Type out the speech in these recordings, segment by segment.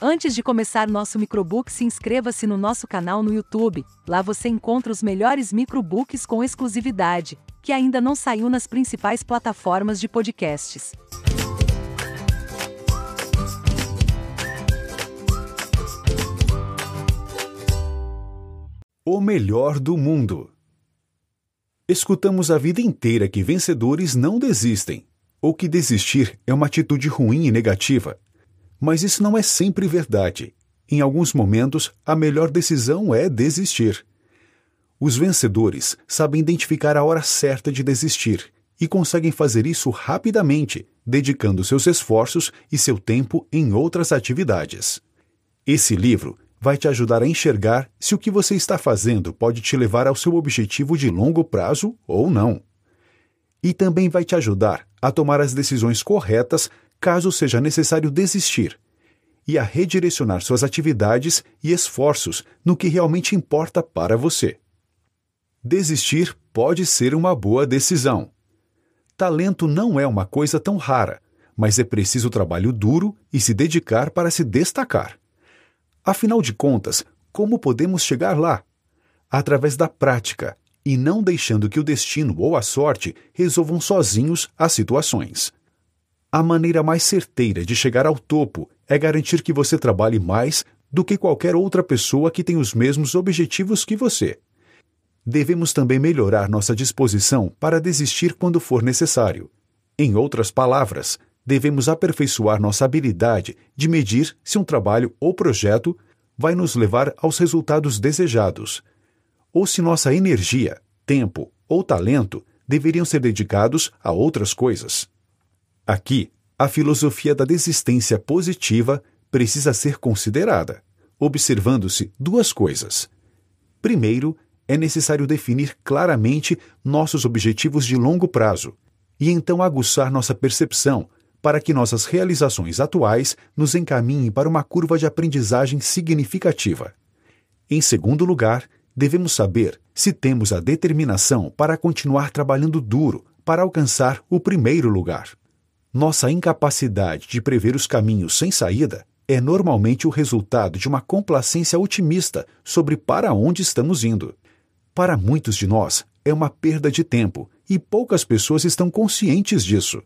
Antes de começar nosso microbook, se inscreva-se no nosso canal no YouTube. Lá você encontra os melhores microbooks com exclusividade, que ainda não saiu nas principais plataformas de podcasts. O melhor do mundo. Escutamos a vida inteira que vencedores não desistem, ou que desistir é uma atitude ruim e negativa. Mas isso não é sempre verdade. Em alguns momentos, a melhor decisão é desistir. Os vencedores sabem identificar a hora certa de desistir e conseguem fazer isso rapidamente, dedicando seus esforços e seu tempo em outras atividades. Esse livro vai te ajudar a enxergar se o que você está fazendo pode te levar ao seu objetivo de longo prazo ou não. E também vai te ajudar a tomar as decisões corretas caso seja necessário desistir, e a redirecionar suas atividades e esforços no que realmente importa para você. Desistir pode ser uma boa decisão. Talento não é uma coisa tão rara, mas é preciso trabalho duro e se dedicar para se destacar. Afinal de contas, como podemos chegar lá? Através da prática e não deixando que o destino ou a sorte resolvam sozinhos as situações. A maneira mais certeira de chegar ao topo é garantir que você trabalhe mais do que qualquer outra pessoa que tem os mesmos objetivos que você. Devemos também melhorar nossa disposição para desistir quando for necessário. Em outras palavras, devemos aperfeiçoar nossa habilidade de medir se um trabalho ou projeto vai nos levar aos resultados desejados, ou se nossa energia, tempo ou talento deveriam ser dedicados a outras coisas. Aqui, a filosofia da desistência positiva precisa ser considerada, observando-se duas coisas. Primeiro, é necessário definir claramente nossos objetivos de longo prazo e então aguçar nossa percepção para que nossas realizações atuais nos encaminhem para uma curva de aprendizagem significativa. Em segundo lugar, devemos saber se temos a determinação para continuar trabalhando duro para alcançar o primeiro lugar. Nossa incapacidade de prever os caminhos sem saída é normalmente o resultado de uma complacência otimista sobre para onde estamos indo. Para muitos de nós, é uma perda de tempo e poucas pessoas estão conscientes disso.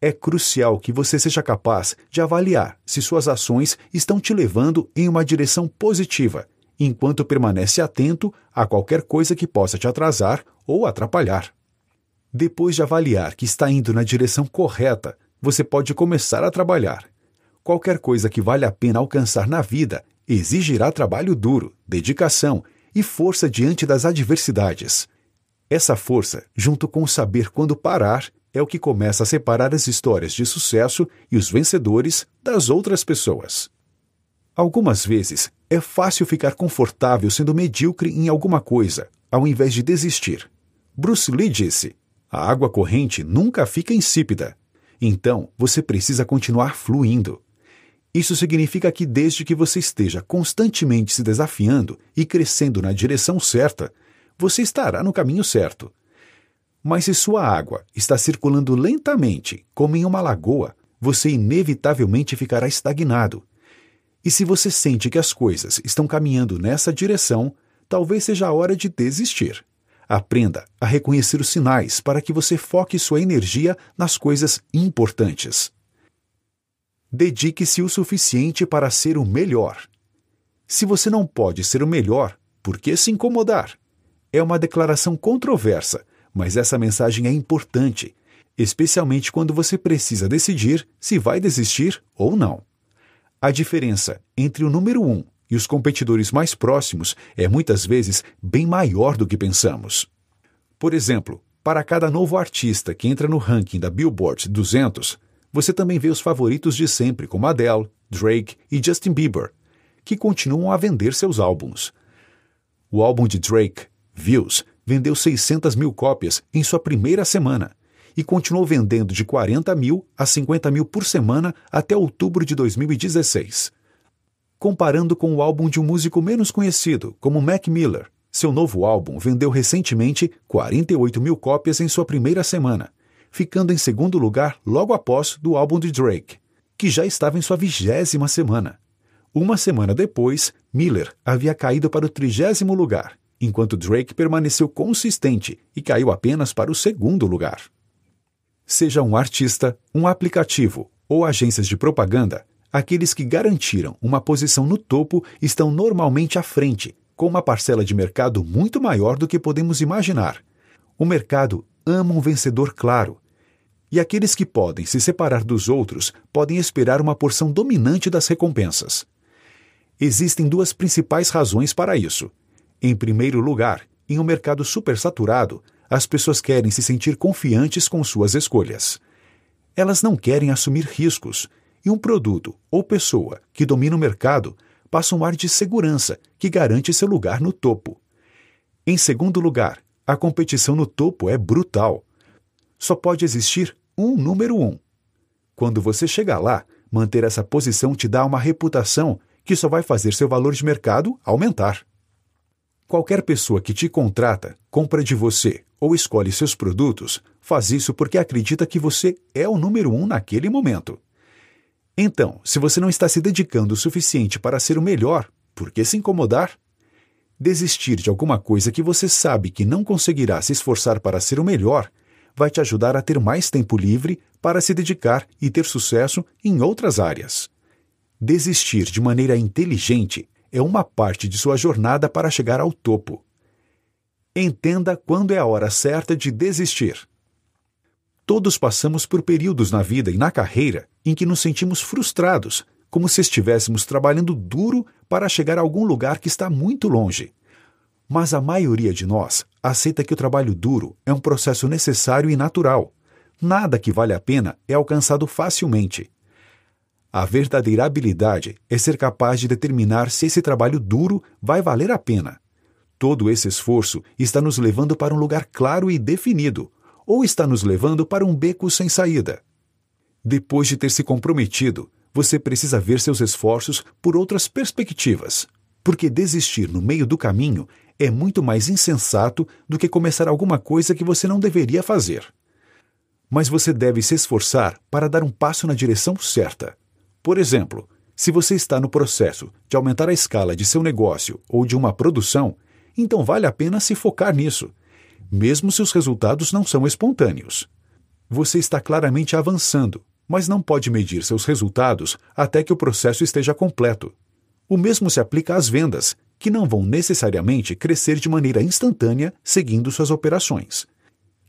É crucial que você seja capaz de avaliar se suas ações estão te levando em uma direção positiva, enquanto permanece atento a qualquer coisa que possa te atrasar ou atrapalhar. Depois de avaliar que está indo na direção correta, você pode começar a trabalhar. Qualquer coisa que vale a pena alcançar na vida exigirá trabalho duro, dedicação e força diante das adversidades. Essa força, junto com o saber quando parar, é o que começa a separar as histórias de sucesso e os vencedores das outras pessoas. Algumas vezes é fácil ficar confortável sendo medíocre em alguma coisa, ao invés de desistir. Bruce Lee disse: a água corrente nunca fica insípida. Então, você precisa continuar fluindo. Isso significa que, desde que você esteja constantemente se desafiando e crescendo na direção certa, você estará no caminho certo. Mas se sua água está circulando lentamente, como em uma lagoa, você inevitavelmente ficará estagnado. E se você sente que as coisas estão caminhando nessa direção, talvez seja a hora de desistir. Aprenda a reconhecer os sinais para que você foque sua energia nas coisas importantes. Dedique-se o suficiente para ser o melhor. Se você não pode ser o melhor, por que se incomodar? É uma declaração controversa, mas essa mensagem é importante, especialmente quando você precisa decidir se vai desistir ou não. A diferença entre o número um e os competidores mais próximos é muitas vezes bem maior do que pensamos. Por exemplo, para cada novo artista que entra no ranking da Billboard 200, você também vê os favoritos de sempre, como Adele, Drake e Justin Bieber, que continuam a vender seus álbuns. O álbum de Drake, Views, vendeu 600 mil cópias em sua primeira semana e continuou vendendo de 40 mil a 50 mil por semana até outubro de 2016 comparando com o álbum de um músico menos conhecido, como Mac Miller. Seu novo álbum vendeu recentemente 48 mil cópias em sua primeira semana, ficando em segundo lugar logo após do álbum de Drake. que já estava em sua vigésima semana. Uma semana depois, Miller havia caído para o trigésimo lugar, enquanto Drake permaneceu consistente e caiu apenas para o segundo lugar. Seja um artista, um aplicativo ou agências de propaganda, aqueles que garantiram uma posição no topo estão normalmente à frente, com uma parcela de mercado muito maior do que podemos imaginar. O mercado ama um vencedor claro. E aqueles que podem se separar dos outros podem esperar uma porção dominante das recompensas. Existem duas principais razões para isso. Em primeiro lugar, em um mercado supersaturado, as pessoas querem se sentir confiantes com suas escolhas. Elas não querem assumir riscos, e um produto ou pessoa que domina o mercado passa um ar de segurança que garante seu lugar no topo. Em segundo lugar, a competição no topo é brutal. Só pode existir um número um. Quando você chegar lá, manter essa posição te dá uma reputação que só vai fazer seu valor de mercado aumentar. Qualquer pessoa que te contrata, compra de você ou escolhe seus produtos, faz isso porque acredita que você é o número um naquele momento. Então, se você não está se dedicando o suficiente para ser o melhor, por que se incomodar? Desistir de alguma coisa que você sabe que não conseguirá se esforçar para ser o melhor vai te ajudar a ter mais tempo livre para se dedicar e ter sucesso em outras áreas. Desistir de maneira inteligente é uma parte de sua jornada para chegar ao topo. Entenda quando é a hora certa de desistir. Todos passamos por períodos na vida e na carreira em que nos sentimos frustrados, como se estivéssemos trabalhando duro para chegar a algum lugar que está muito longe. Mas a maioria de nós aceita que o trabalho duro é um processo necessário e natural. Nada que vale a pena é alcançado facilmente. A verdadeira habilidade é ser capaz de determinar se esse trabalho duro vai valer a pena. Todo esse esforço está nos levando para um lugar claro e definido, ou está nos levando para um beco sem saída. Depois de ter se comprometido, você precisa ver seus esforços por outras perspectivas, porque desistir no meio do caminho é muito mais insensato do que começar alguma coisa que você não deveria fazer. Mas você deve se esforçar para dar um passo na direção certa. Por exemplo, se você está no processo de aumentar a escala de seu negócio ou de uma produção, então vale a pena se focar nisso, mesmo se os resultados não são espontâneos. Você está claramente avançando, mas não pode medir seus resultados até que o processo esteja completo. O mesmo se aplica às vendas, que não vão necessariamente crescer de maneira instantânea seguindo suas operações.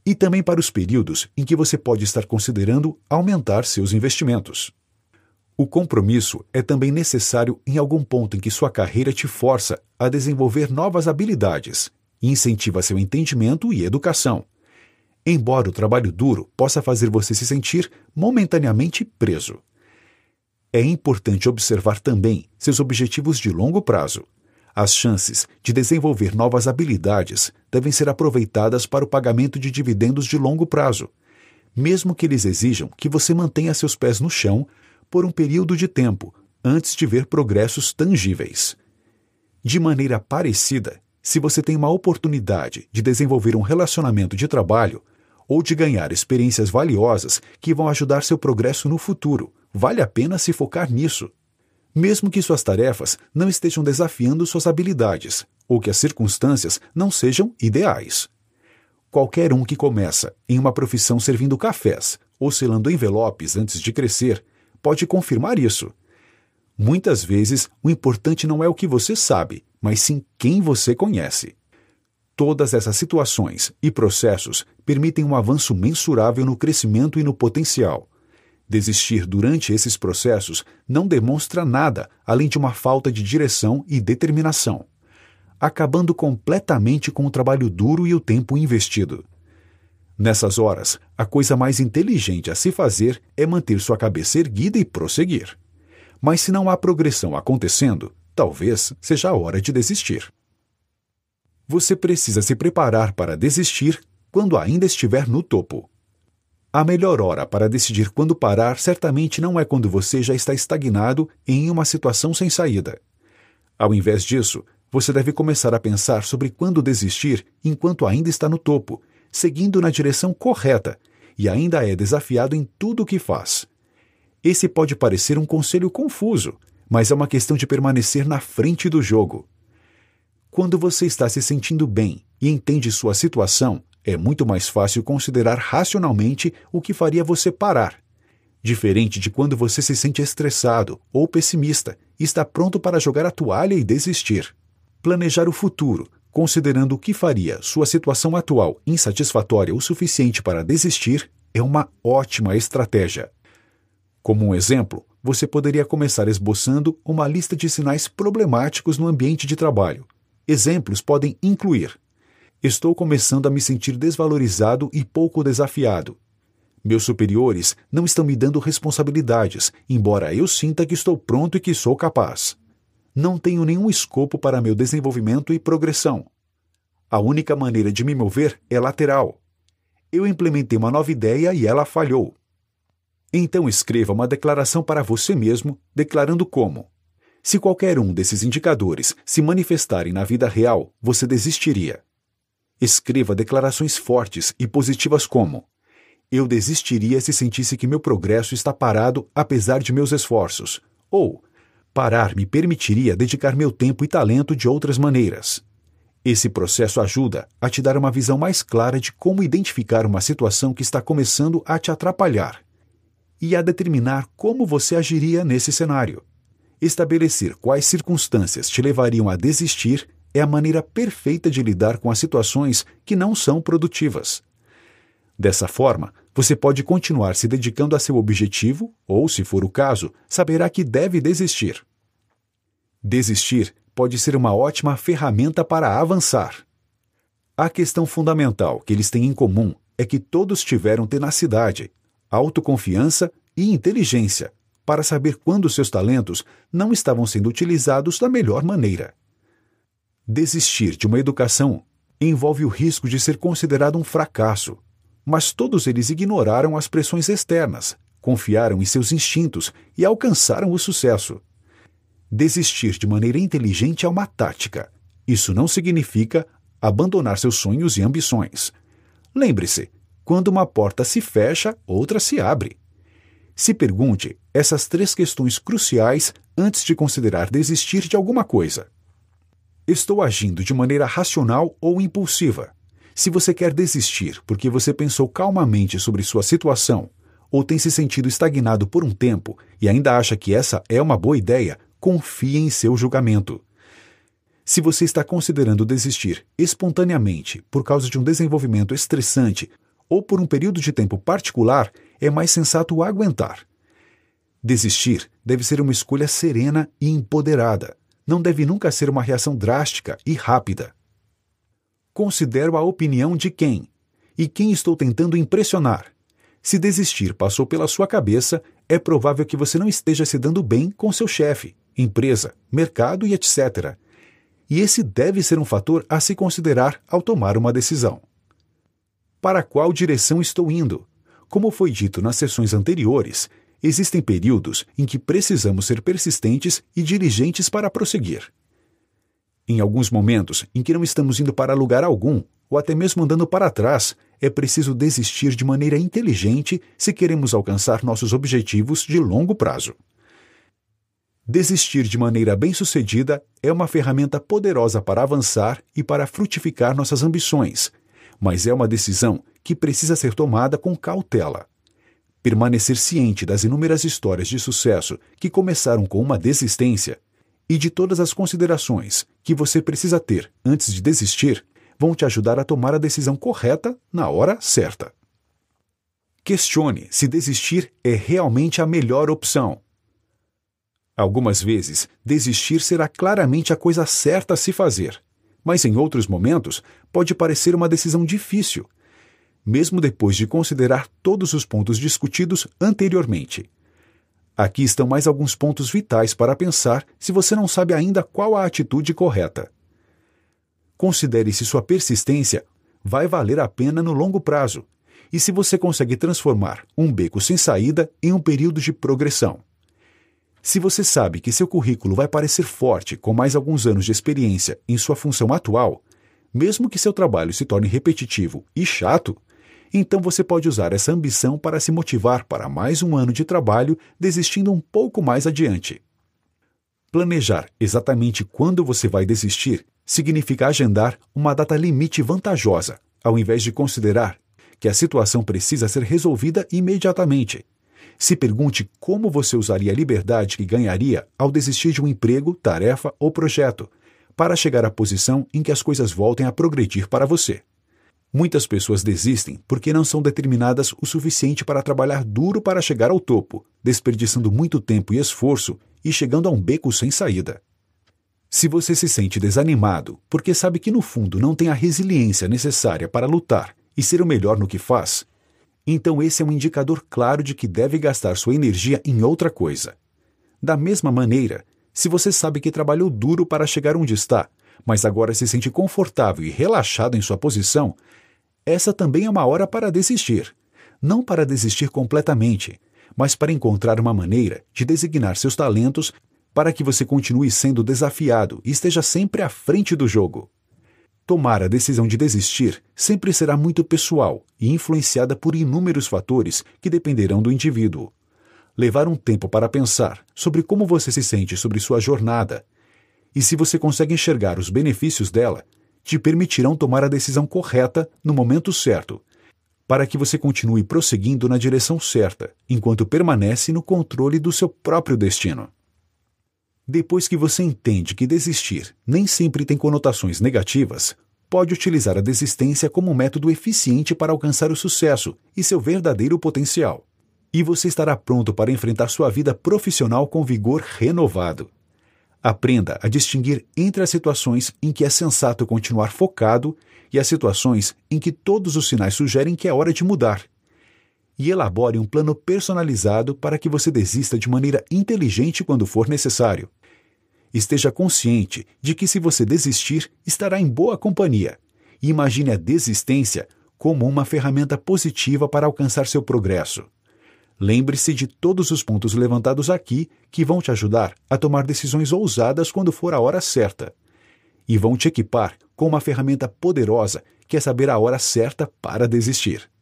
E também para os períodos em que você pode estar considerando aumentar seus investimentos. O compromisso é também necessário em algum ponto em que sua carreira te força a desenvolver novas habilidades incentiva seu entendimento e educação embora o trabalho duro possa fazer você se sentir momentaneamente preso. É importante observar também seus objetivos de longo prazo. As chances de desenvolver novas habilidades devem ser aproveitadas para o pagamento de dividendos de longo prazo, mesmo que eles exijam que você mantenha seus pés no chão por um período de tempo antes de ver progressos tangíveis. De maneira parecida, se você tem uma oportunidade de desenvolver um relacionamento de trabalho, ou de ganhar experiências valiosas que vão ajudar seu progresso no futuro. Vale a pena se focar nisso. Mesmo que suas tarefas não estejam desafiando suas habilidades ou que as circunstâncias não sejam ideais. Qualquer um que começa em uma profissão servindo cafés ou selando envelopes antes de crescer pode confirmar isso. Muitas vezes, o importante não é o que você sabe, mas sim quem você conhece. Todas essas situações e processos permitem um avanço mensurável no crescimento e no potencial. Desistir durante esses processos não demonstra nada além de uma falta de direção e determinação, acabando completamente com o trabalho duro e o tempo investido. Nessas horas, a coisa mais inteligente a se fazer é manter sua cabeça erguida e prosseguir. Mas se não há progressão acontecendo, talvez seja a hora de desistir. Você precisa se preparar para desistir quando ainda estiver no topo. A melhor hora para decidir quando parar certamente não é quando você já está estagnado em uma situação sem saída. Ao invés disso, você deve começar a pensar sobre quando desistir enquanto ainda está no topo, seguindo na direção correta e ainda é desafiado em tudo o que faz. Esse pode parecer um conselho confuso, mas é uma questão de permanecer na frente do jogo. Quando você está se sentindo bem e entende sua situação, é muito mais fácil considerar racionalmente o que faria você parar. Diferente de quando você se sente estressado ou pessimista e está pronto para jogar a toalha e desistir. Planejar o futuro, considerando o que faria sua situação atual insatisfatória o suficiente para desistir, é uma ótima estratégia. Como um exemplo, você poderia começar esboçando uma lista de sinais problemáticos no ambiente de trabalho. Exemplos podem incluir: Estou começando a me sentir desvalorizado e pouco desafiado. Meus superiores não estão me dando responsabilidades, embora eu sinta que estou pronto e que sou capaz. Não tenho nenhum escopo para meu desenvolvimento e progressão. A única maneira de me mover é lateral. Eu implementei uma nova ideia e ela falhou. Então escreva uma declaração para você mesmo, declarando como: se qualquer um desses indicadores se manifestarem na vida real, você desistiria. Escreva declarações fortes e positivas como: Eu desistiria se sentisse que meu progresso está parado apesar de meus esforços. Ou Parar me permitiria dedicar meu tempo e talento de outras maneiras. Esse processo ajuda a te dar uma visão mais clara de como identificar uma situação que está começando a te atrapalhar e a determinar como você agiria nesse cenário. Estabelecer quais circunstâncias te levariam a desistir é a maneira perfeita de lidar com as situações que não são produtivas. Dessa forma, você pode continuar se dedicando a seu objetivo, ou, se for o caso, saberá que deve desistir. Desistir pode ser uma ótima ferramenta para avançar. A questão fundamental que eles têm em comum é que todos tiveram tenacidade, autoconfiança e inteligência para saber quando seus talentos não estavam sendo utilizados da melhor maneira. Desistir de uma educação envolve o risco de ser considerado um fracasso mas todos eles ignoraram as pressões externas, confiaram em seus instintos e alcançaram o sucesso. Desistir de maneira inteligente é uma tática. Isso não significa abandonar seus sonhos e ambições. Lembre-se: quando uma porta se fecha, outra se abre. Se pergunte essas três questões cruciais antes de considerar desistir de alguma coisa. Estou agindo de maneira racional ou impulsiva? Se você quer desistir porque você pensou calmamente sobre sua situação ou tem se sentido estagnado por um tempo e ainda acha que essa é uma boa ideia, confie em seu julgamento. Se você está considerando desistir espontaneamente por causa de um desenvolvimento estressante ou por um período de tempo particular, é mais sensato aguentar. Desistir deve ser uma escolha serena e empoderada. Não deve nunca ser uma reação drástica e rápida. Considero a opinião de quem e quem estou tentando impressionar. Se desistir passou pela sua cabeça, é provável que você não esteja se dando bem com seu chefe, empresa, mercado e etc. E esse deve ser um fator a se considerar ao tomar uma decisão. Para qual direção estou indo? Como foi dito nas sessões anteriores, existem períodos em que precisamos ser persistentes e diligentes para prosseguir. Em alguns momentos em que não estamos indo para lugar algum, ou até mesmo andando para trás, é preciso desistir de maneira inteligente se queremos alcançar nossos objetivos de longo prazo. Desistir de maneira bem-sucedida é uma ferramenta poderosa para avançar e para frutificar nossas ambições, mas é uma decisão que precisa ser tomada com cautela. Permanecer ciente das inúmeras histórias de sucesso que começaram com uma desistência e de todas as considerações que você precisa ter antes de desistir vão te ajudar a tomar a decisão correta na hora certa. Questione se desistir é realmente a melhor opção. Algumas vezes, desistir será claramente a coisa certa a se fazer, mas em outros momentos pode parecer uma decisão difícil, mesmo depois de considerar todos os pontos discutidos anteriormente. Aqui estão mais alguns pontos vitais para pensar se você não sabe ainda qual a atitude correta. Considere se sua persistência vai valer a pena no longo prazo e se você consegue transformar um beco sem saída em um período de progressão. Se você sabe que seu currículo vai parecer forte com mais alguns anos de experiência em sua função atual, mesmo que seu trabalho se torne repetitivo e chato, Então você pode usar essa ambição para se motivar para mais um ano de trabalho, desistindo um pouco mais adiante. Planejar exatamente quando você vai desistir significa agendar uma data limite vantajosa, ao invés de considerar que a situação precisa ser resolvida imediatamente. Se pergunte como você usaria a liberdade que ganharia ao desistir de um emprego, tarefa ou projeto, para chegar à posição em que as coisas voltem a progredir para você. Muitas pessoas desistem porque não são determinadas o suficiente para trabalhar duro para chegar ao topo, desperdiçando muito tempo e esforço e chegando a um beco sem saída. Se você se sente desanimado porque sabe que no fundo não tem a resiliência necessária para lutar e ser o melhor no que faz, então esse é um indicador claro de que deve gastar sua energia em outra coisa. Da mesma maneira, se você sabe que trabalhou duro para chegar onde está, mas agora se sente confortável e relaxado em sua posição, essa também é uma hora para desistir. Não para desistir completamente, mas para encontrar uma maneira de designar seus talentos para que você continue sendo desafiado e esteja sempre à frente do jogo. Tomar a decisão de desistir sempre será muito pessoal e influenciada por inúmeros fatores que dependerão do indivíduo. Levar um tempo para pensar sobre como você se sente sobre sua jornada e se você consegue enxergar os benefícios dela te permitirão tomar a decisão correta no momento certo, para que você continue prosseguindo na direção certa, enquanto permanece no controle do seu próprio destino. Depois que você entende que desistir nem sempre tem conotações negativas, pode utilizar a desistência como um método eficiente para alcançar o sucesso e seu verdadeiro potencial. E você estará pronto para enfrentar sua vida profissional com vigor renovado. Aprenda a distinguir entre as situações em que é sensato continuar focado e as situações em que todos os sinais sugerem que é hora de mudar. E elabore um plano personalizado para que você desista de maneira inteligente quando for necessário. Esteja consciente de que, se você desistir, estará em boa companhia. E imagine a desistência como uma ferramenta positiva para alcançar seu progresso. Lembre-se de todos os pontos levantados aqui que vão te ajudar a tomar decisões ousadas quando for a hora certa. E vão te equipar com uma ferramenta poderosa que é saber a hora certa para desistir.